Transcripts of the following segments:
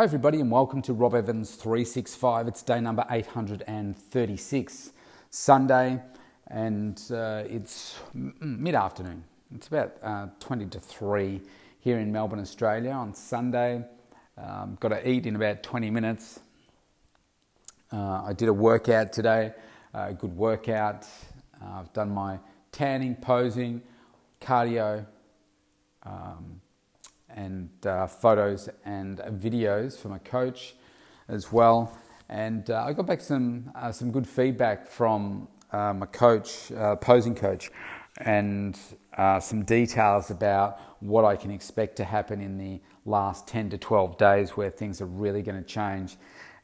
Hi, everybody, and welcome to Rob Evans 365. It's day number 836, Sunday, and uh, it's mid afternoon. It's about uh, 20 to 3 here in Melbourne, Australia on Sunday. Um, got to eat in about 20 minutes. Uh, I did a workout today, a good workout. Uh, I've done my tanning, posing, cardio. Um, and uh, photos and videos for my coach as well. And uh, I got back some uh, some good feedback from uh, my coach, uh, posing coach, and uh, some details about what I can expect to happen in the last 10 to 12 days where things are really going to change.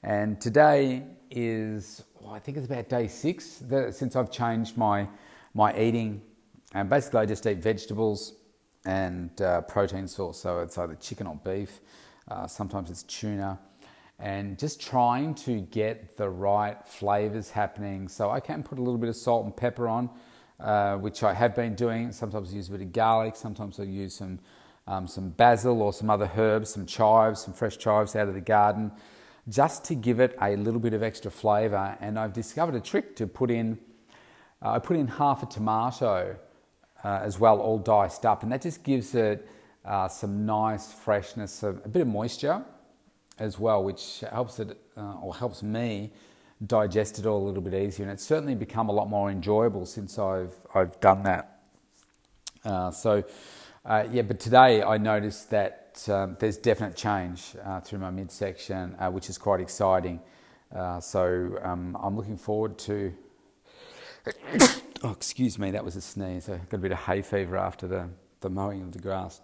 And today is, well, I think it's about day six that, since I've changed my, my eating. And basically, I just eat vegetables, and uh, protein source. So it's either chicken or beef, uh, sometimes it's tuna, and just trying to get the right flavors happening. So I can put a little bit of salt and pepper on, uh, which I have been doing. Sometimes I use a bit of garlic, sometimes I use some. Um, some basil or some other herbs, some chives, some fresh chives out of the garden, just to give it a little bit of extra flavour. And I've discovered a trick to put in. Uh, I put in half a tomato uh, as well, all diced up, and that just gives it uh, some nice freshness, a, a, bit of moisture as well, which helps it uh, or helps me digest it all a little bit easier. And it's certainly become a lot more enjoyable since I've I've done that. Uh, so uh, yeah, but today I noticed that um, there's definite change uh, through my midsection, which is quite exciting. so um, I'm looking forward to Oh, excuse me, that was a sneeze. I got a bit of hay fever after the, the mowing of the grass.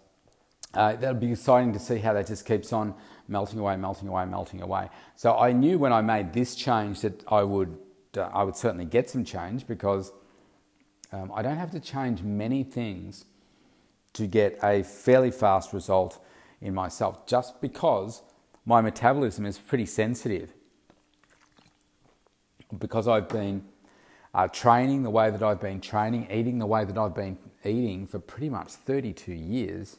Uh, that'll be exciting to see how that just keeps on melting away, melting away, melting away. So I knew when I made this change that I would, uh, I would certainly get some change because um, I don't have to change many things to get a fairly fast result in myself just because my metabolism is pretty sensitive. Because I've been uh, training the way that I've been training, eating the way that I've been eating for pretty much 32 years,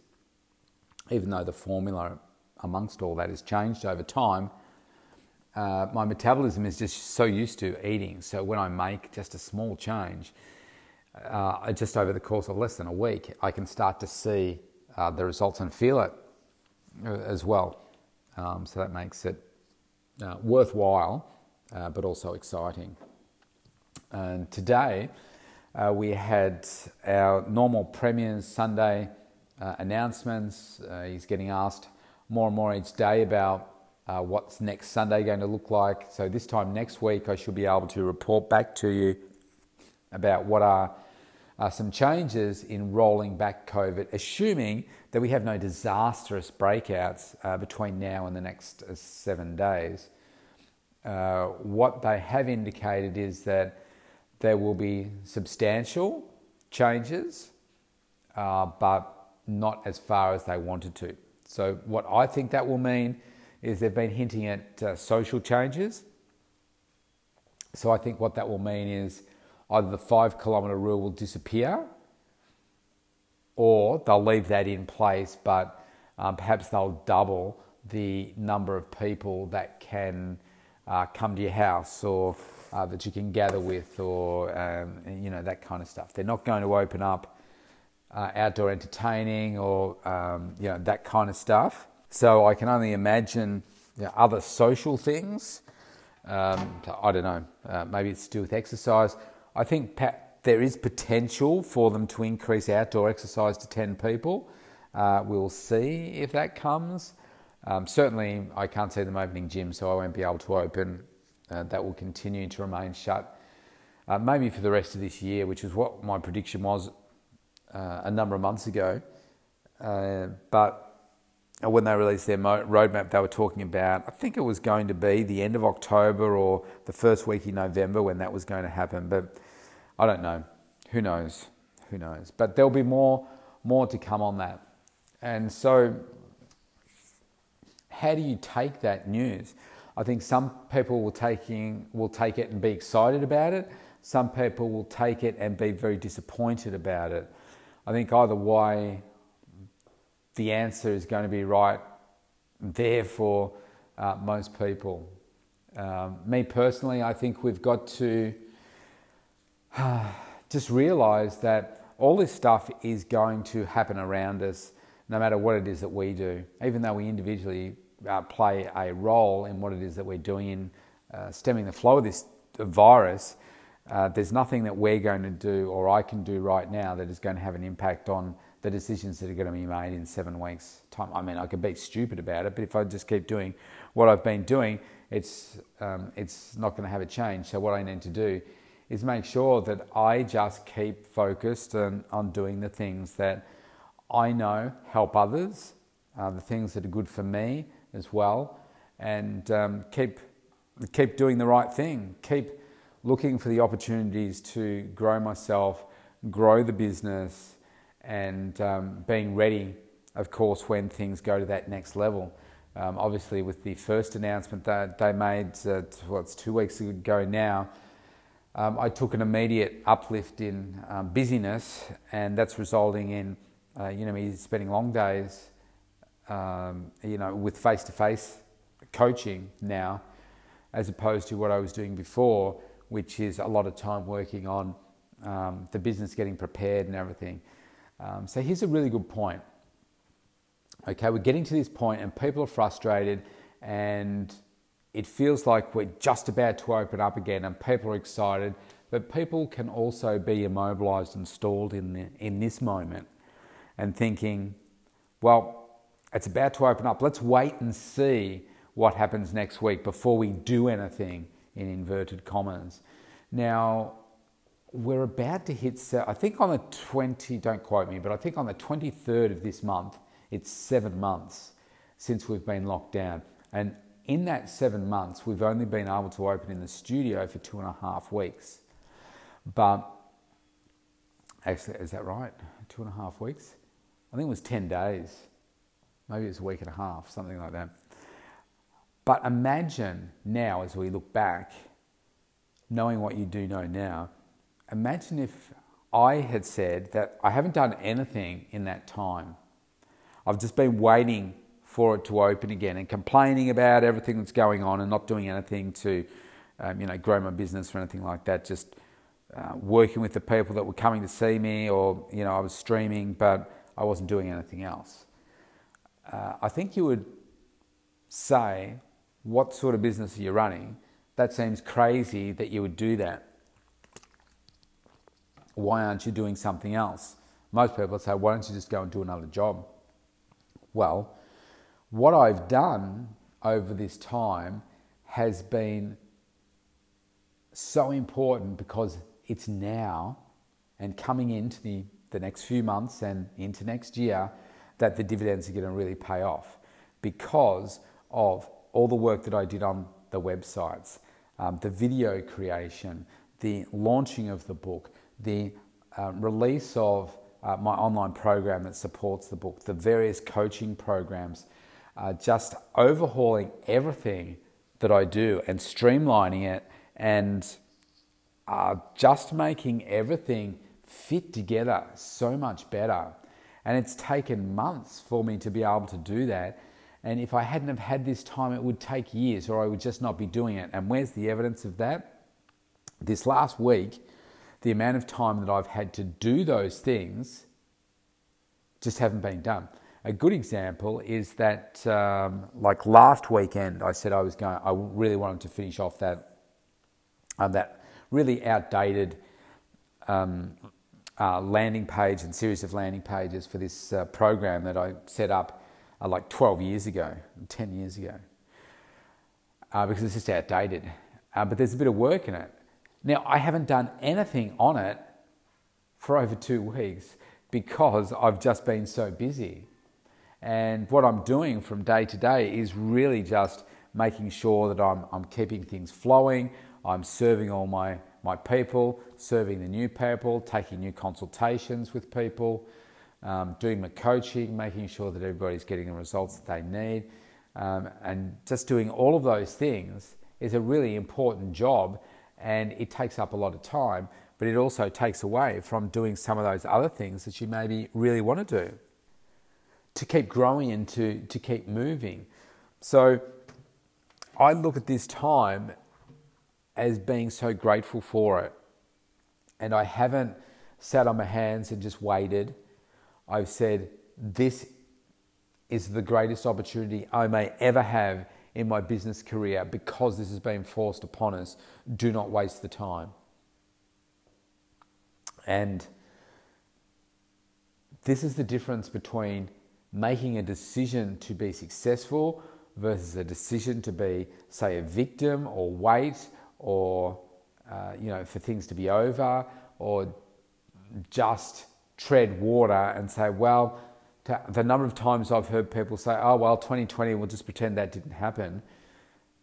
even though the formula amongst all that has changed over time, uh, my metabolism is just so used to eating. So when I make just a small change, uh, just over the course of less than a week, I can start to see uh, the results and feel it uh, as well. Um, so that makes it uh, worthwhile, uh, but also exciting. And today uh, we had our normal Premier's Sunday uh, announcements. Uh, he's getting asked more and more each day about uh, what's next Sunday going to look like. So this time next week, I should be able to report back to you about what are uh, some changes in rolling back COVID, assuming that we have no disastrous breakouts uh, between now and the next seven days. what they have indicated is that there will be substantial changes, uh, but not as far as they wanted to. So, what I think that will mean is they've been hinting at uh, social changes. So, I think what that will mean is either the five kilometre rule will disappear or they'll leave that in place, but um, perhaps they'll double the number of people that can uh, come to your house or uh, that you can gather with, or um, you know that kind of stuff. They're not going to open up uh, outdoor entertaining or um, you know that kind of stuff. So I can only imagine you know, other social things. Um, I don't know. Uh, maybe it's to do with exercise. I think there is potential for them to increase outdoor exercise to ten people. Uh, we'll see if that comes. Um, certainly, I can't see them opening gyms, so I won't be able to open uh, that will continue to remain shut, uh, maybe for the rest of this year, which is what my prediction was uh, a number of months ago. Uh, but when they released their roadmap, they were talking about, I think it was going to be the end of October or the first week in November when that was going to happen. But I don't know. Who knows? Who knows? But there'll be more, more to come on that. And so, how do you take that news? I think some people will, taking, will take it and be excited about it. Some people will take it and be very disappointed about it. I think either way, the answer is going to be right there for uh, most people. Um, me personally, I think we've got to uh, just realize that all this stuff is going to happen around us no matter what it is that we do, even though we individually uh, play a role in what it is that we're doing in uh, stemming the flow of this virus. Uh, there's nothing that we're going to do or I can do right now that is going to have an impact on the decisions that are going to be made in seven weeks' time. I mean, I could be stupid about it, but if I just keep doing what I've been doing, it's, um, it's not going to have a change. So, what I need to do is make sure that I just keep focused on, on doing the things that I know help others, uh, the things that are good for me as well, and um, keep, keep doing the right thing. Keep looking for the opportunities to grow myself, grow the business and um, being ready, of course, when things go to that next level. Um, obviously, with the first announcement that they made, uh, what's two weeks ago now, um, I took an immediate uplift in um, busyness, and that's resulting in, uh, you know, me spending long days, um, you know, with face-to-face coaching now, as opposed to what I was doing before, which is a lot of time working on um, the business getting prepared and everything. Um, so here's a really good point. Okay, we're getting to this point and people are frustrated and it feels like we're just about to open up again and people are excited, but people can also be immobilized and stalled in, the, in this moment and thinking, well, it's about to open up. Let's wait and see what happens next week before we do anything in inverted commas. Now, we're about to hit, I think on the 20, don't quote me, but I think on the 23rd of this month, it's seven months since we've been locked down. And in that seven months, we've only been able to open in the studio for two and a half weeks. But actually, is that right? Two and a half weeks? I think it was 10 days. Maybe it was a week and a half, something like that. But imagine now, as we look back, knowing what you do know now, imagine if I had said that I haven't done anything in that time. I've just been waiting for it to open again and complaining about everything that's going on and not doing anything to, um, you know, grow my business or anything like that. Just uh, working with the people that were coming to see me, or you know, I was streaming, but I wasn't doing anything else. Uh, I think you would say, "What sort of business are you running?" That seems crazy that you would do that why aren't you doing something else? Most people say, why don't you just go and do another job? Well, what I've done over this time has been so important because it's now and coming into the, the next few months and into next year that the dividends are going to really pay off because of all the work that I did on the websites, um, the video creation, the launching of the book, the uh, release of uh, my online program that supports the book, the various coaching programs, uh, just overhauling everything that I do and streamlining it and uh, just making everything fit together so much better. And it's taken months for me to be able to do that. And if I hadn't have had this time, it would take years or I would just not be doing it. And where's the evidence of that? This last week, the amount of time that I've had to do those things just haven't been done. A good example is that, um, like last weekend, I said I was going. I really wanted to finish off that um, that really outdated um, uh, landing page and series of landing pages for this uh, program that I set up uh, like 12 years ago, 10 years ago, uh, because it's just outdated. Uh, but there's a bit of work in it. Now, I haven't done anything on it for over two weeks because I've just been so busy. And what I'm doing from day to day is really just making sure that I'm, I'm keeping things flowing, I'm serving all my, my people, serving the new people, taking new consultations with people, um, doing my coaching, making sure that everybody's getting the results that they need. Um, and just doing all of those things is a really important job and it takes up a lot of time, but it also takes away from doing some of those other things that you maybe really want to do to keep growing and to, to keep moving. So I look at this time as being so grateful for it. And I haven't sat on my hands and just waited. I've said, This is the greatest opportunity I may ever have in my business career because this has been forced upon us. Do not waste the time. And this is the difference between making a decision to be successful versus a decision to be, say, a victim or wait or, uh, you know, for things to be over or just tread water and say, well, the number of times I've heard people say, oh, well, 2020, we'll just pretend that didn't happen.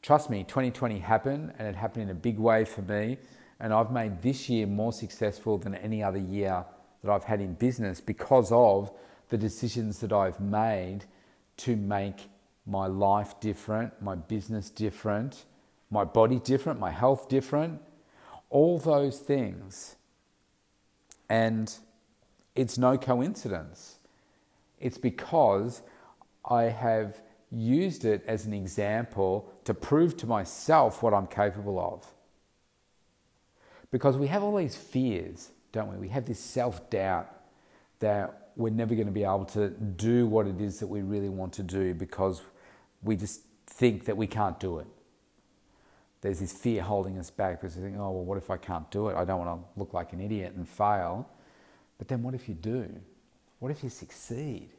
Trust me, 2020 happened and it happened in a big way for me. And I've made this year more successful than any other year that I've had in business because of the decisions that I've made to make my life different, my business different, my body different, my health different, all those things. And it's no coincidence. It's because I have used it as an example to prove to myself what I'm capable of. Because we have all these fears, don't we? We have this self doubt that we're never going to be able to do what it is that we really want to do because we just think that we can't do it. There's this fear holding us back because we think, oh, well, what if I can't do it? I don't want to look like an idiot and fail. But then what if you do? What if you succeed?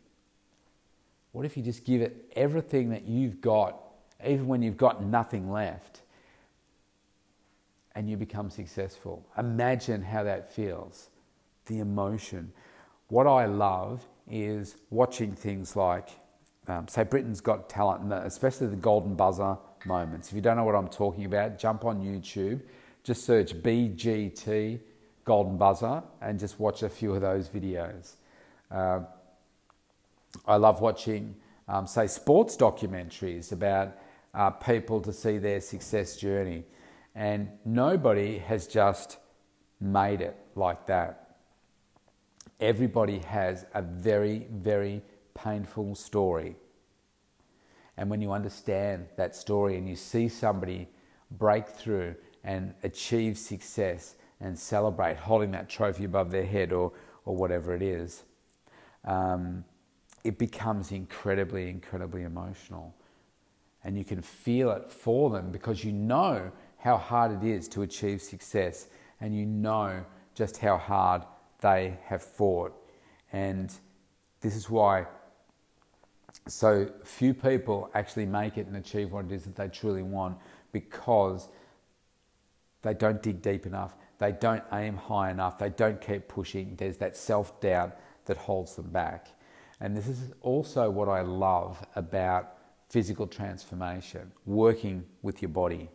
What if you just give it everything that you've got, even when you've got nothing left, and you become successful? Imagine how that feels, the emotion. What I love is watching things like, um, say, Britain's Got Talent, especially the golden buzzer moments. If you don't know what I'm talking about, jump on YouTube, just search BGT golden buzzer and just watch a few of those videos. Uh, I love watching, um, say, sports documentaries about uh, people to see their success journey. And nobody has just made it like that. Everybody has a very, very painful story. And when you understand that story and you see somebody break through and achieve success and celebrate holding that trophy above their head or, or whatever it is, um, it becomes incredibly, incredibly emotional. And you can feel it for them because you know how hard it is to achieve success and you know just how hard they have fought. And this is why so few people actually make it and achieve what it is that they truly want because they don't dig deep enough, they don't aim high enough, they don't keep pushing. There's that self doubt that holds them back. And this is also what I love about physical transformation, working with your body.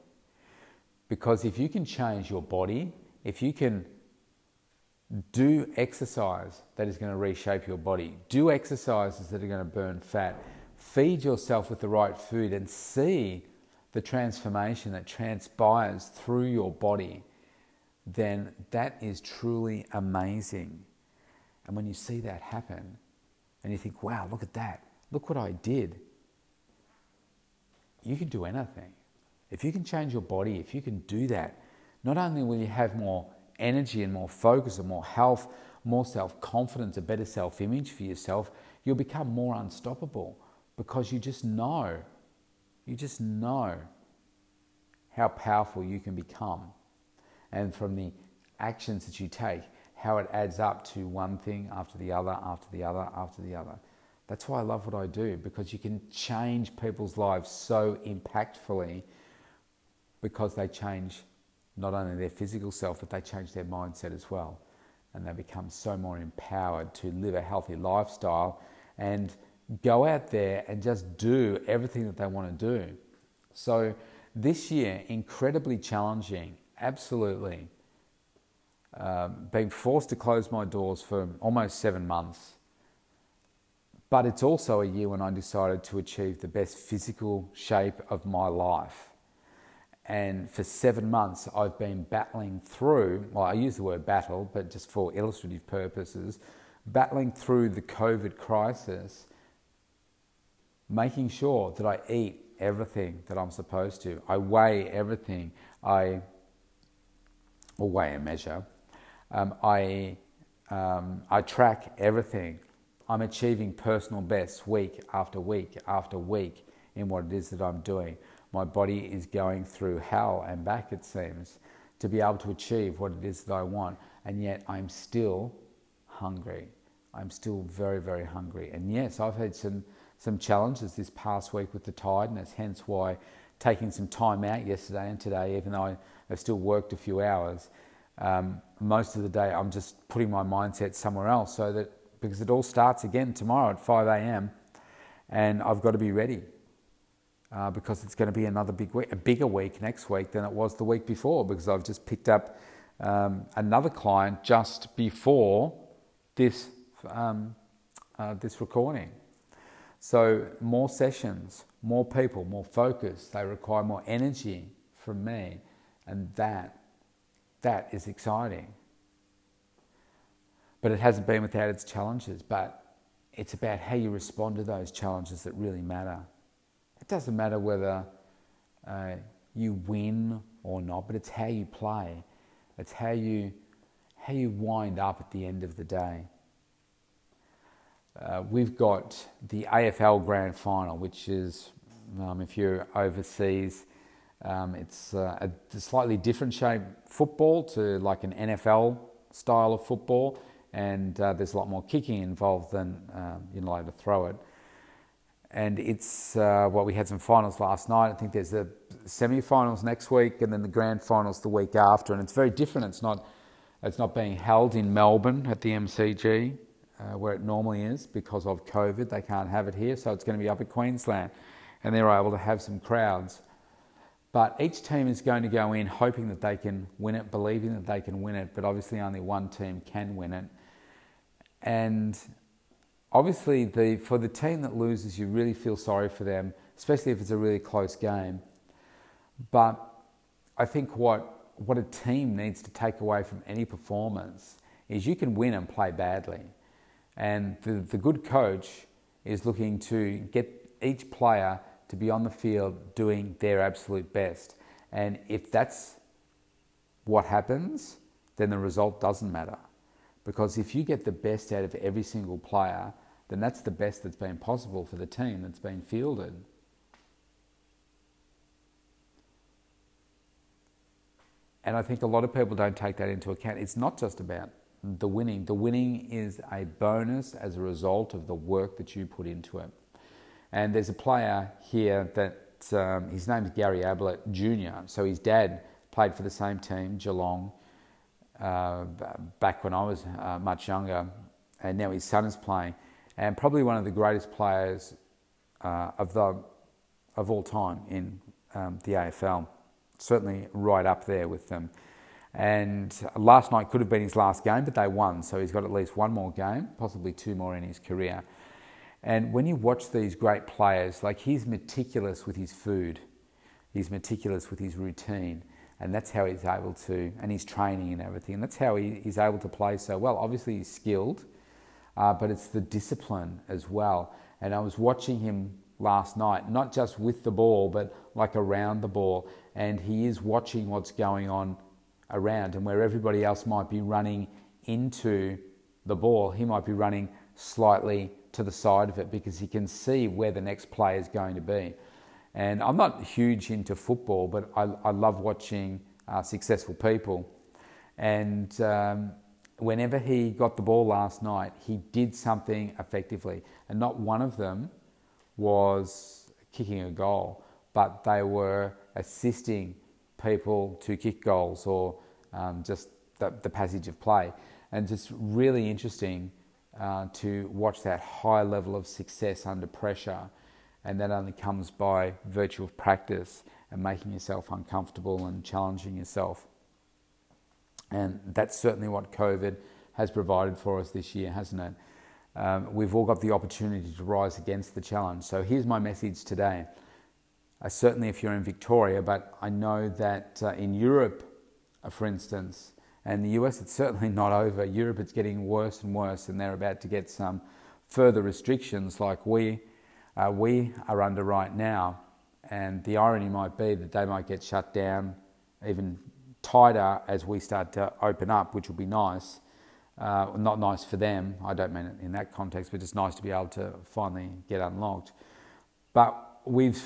Because if you can change your body, if you can do exercise that is going to reshape your body, do exercises that are going to burn fat, feed yourself with the right food, and see the transformation that transpires through your body, then that is truly amazing. And when you see that happen, and you think, wow, look at that, look what I did, you can do anything. If you can change your body, if you can do that, not only will you have more energy and more focus and more health, more self confidence, a better self image for yourself, you'll become more unstoppable because you just know, you just know how powerful you can become. And from the actions that you take, how it adds up to one thing after the other, after the other, after the other. That's why I love what I do because you can change people's lives so impactfully because they change not only their physical self, but they change their mindset as well. And they become so more empowered to live a healthy lifestyle and go out there and just do everything that they want to do. So, this year, incredibly challenging, absolutely. Um, being forced to close my doors for almost seven months. But it's also a year when I decided to achieve the best physical shape of my life. And for seven months, I've been battling through, well, I use the word battle, but just for illustrative purposes, battling through the COVID crisis, making sure that I eat everything that I'm supposed to. I weigh everything. I or weigh and measure. Um, I um, I track everything. I'm achieving personal bests week after week after week in what it is that I'm doing. My body is going through hell and back, it seems, to be able to achieve what it is that I want. And yet I'm still hungry. I'm still very, very hungry. And yes, I've had some, some challenges this past week with the tiredness, hence why taking some time out yesterday and today, even though I have still worked a few hours, um, most of the day I'm just putting my mindset somewhere else so that because it all starts again tomorrow at 5 a.m. and I've got to be ready uh, because it's going to be another big week, a bigger week next week than it was the week before because I've just picked up um, another client just before this um, uh, this recording. So more sessions, more people, more focus. They require more energy from me, and that that is exciting. But it hasn't been without its challenges. But it's about how you respond to those challenges that really matter. It doesn't matter whether uh, you win or not, but it's how you play. It's how you how you wind up at the end of the day. Uh, we've got the AFL Grand Final, which is, um, if you're overseas, um, it's uh, a slightly different shape football to like an NFL style of football, and uh, there's a lot more kicking involved than um, you know, like to throw it and it's uh, well, we had some finals last night. I think there's the semi-finals next week, and then the grand finals the week after. And it's very different. It's not it's not being held in Melbourne at the MCG uh, where it normally is because of COVID. They can't have it here, so it's going to be up at Queensland, and they're able to have some crowds. But each team is going to go in hoping that they can win it, believing that they can win it. But obviously, only one team can win it, and obviously, the, for the team that loses, you really feel sorry for them, especially if it's a really close game. But I think what, what a team needs to take away from any performance is you can win and play badly. And the, the good coach is looking to get each player to be on the field doing their absolute best. And if that's what happens, then the result doesn't matter. Because if you get the best out of every single player, then that's the best that's been possible for the team that's been fielded. And I think a lot of people don't take that into account. It's not just about the winning. The winning is a bonus as a result of the work that you put into it. And there's a player here that um, his name is Gary Ablett Jr. So his dad played for the same team, Geelong, uh, back when I was uh, much younger, and now his son is playing, and probably one of the greatest players uh, of the of all time in um, the AFL. Certainly right up there with them. And last night could have been his last game, but they won, so he's got at least one more game, possibly two more in his career. And when you watch these great players, like he's meticulous with his food, he's meticulous with his routine and that's how he's able to, and his training and everything, and that's how he, he's able to play so well. Obviously, he's skilled, uh, but it's the discipline as well. And I was watching him last night, not just with the ball, but like around the ball, and he is watching what's going on around, and where everybody else might be running into the ball, he might be running slightly to the side of it because he can see where the next play is going to be. And I'm not huge into football, but I, I love watching uh, successful people. And um, whenever he got the ball last night, he did something effectively. And not one of them was kicking a goal, but they were assisting people to kick goals or um, just the, the, passage of play. And just really interesting uh, to watch that high level of success under pressure and that only comes by virtue of practice and making yourself uncomfortable and challenging yourself. And that's certainly what COVID has provided for us this year, hasn't it? Um, we've all got the opportunity to rise against the challenge. So here's my message today. Uh, certainly, if you're in Victoria, but I know that uh, in Europe, uh, for instance, and the US, it's certainly not over. Europe, it's getting worse and worse, and they're about to get some further restrictions like we uh, we are under right now. And the irony might be that they might get shut down even tighter as we start to open up, which will be nice. Uh, not nice for them, I don't mean it in that context, but it's nice to be able to finally get unlocked. But we've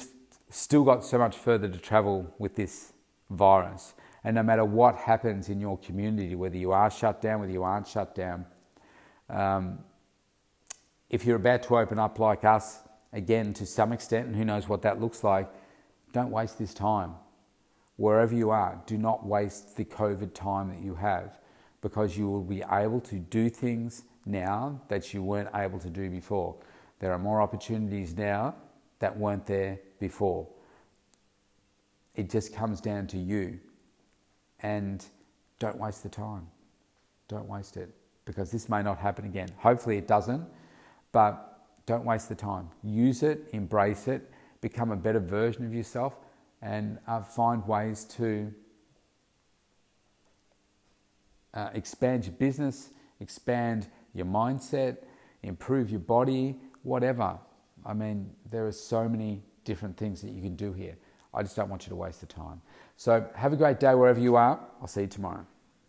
still got so much further to travel with this virus. And no matter what happens in your community, whether you are shut down, whether you aren't shut down, um, if you're about to open up like us, again, to some extent, and who knows what that looks like, don't waste this time. Wherever you are, do not waste the COVID time that you have because you will be able to do things now that you weren't able to do before. There are more opportunities now that weren't there before. It just comes down to you. And don't waste the time. Don't waste it because this may not happen again. Hopefully it doesn't, but don't waste the time. Use it, embrace it, become a better version of yourself, and uh, find ways to uh, expand your business, expand your mindset, improve your body, whatever. I mean, there are so many different things that you can do here. I just don't want you to waste the time. So have a great day wherever you are. I'll see you tomorrow.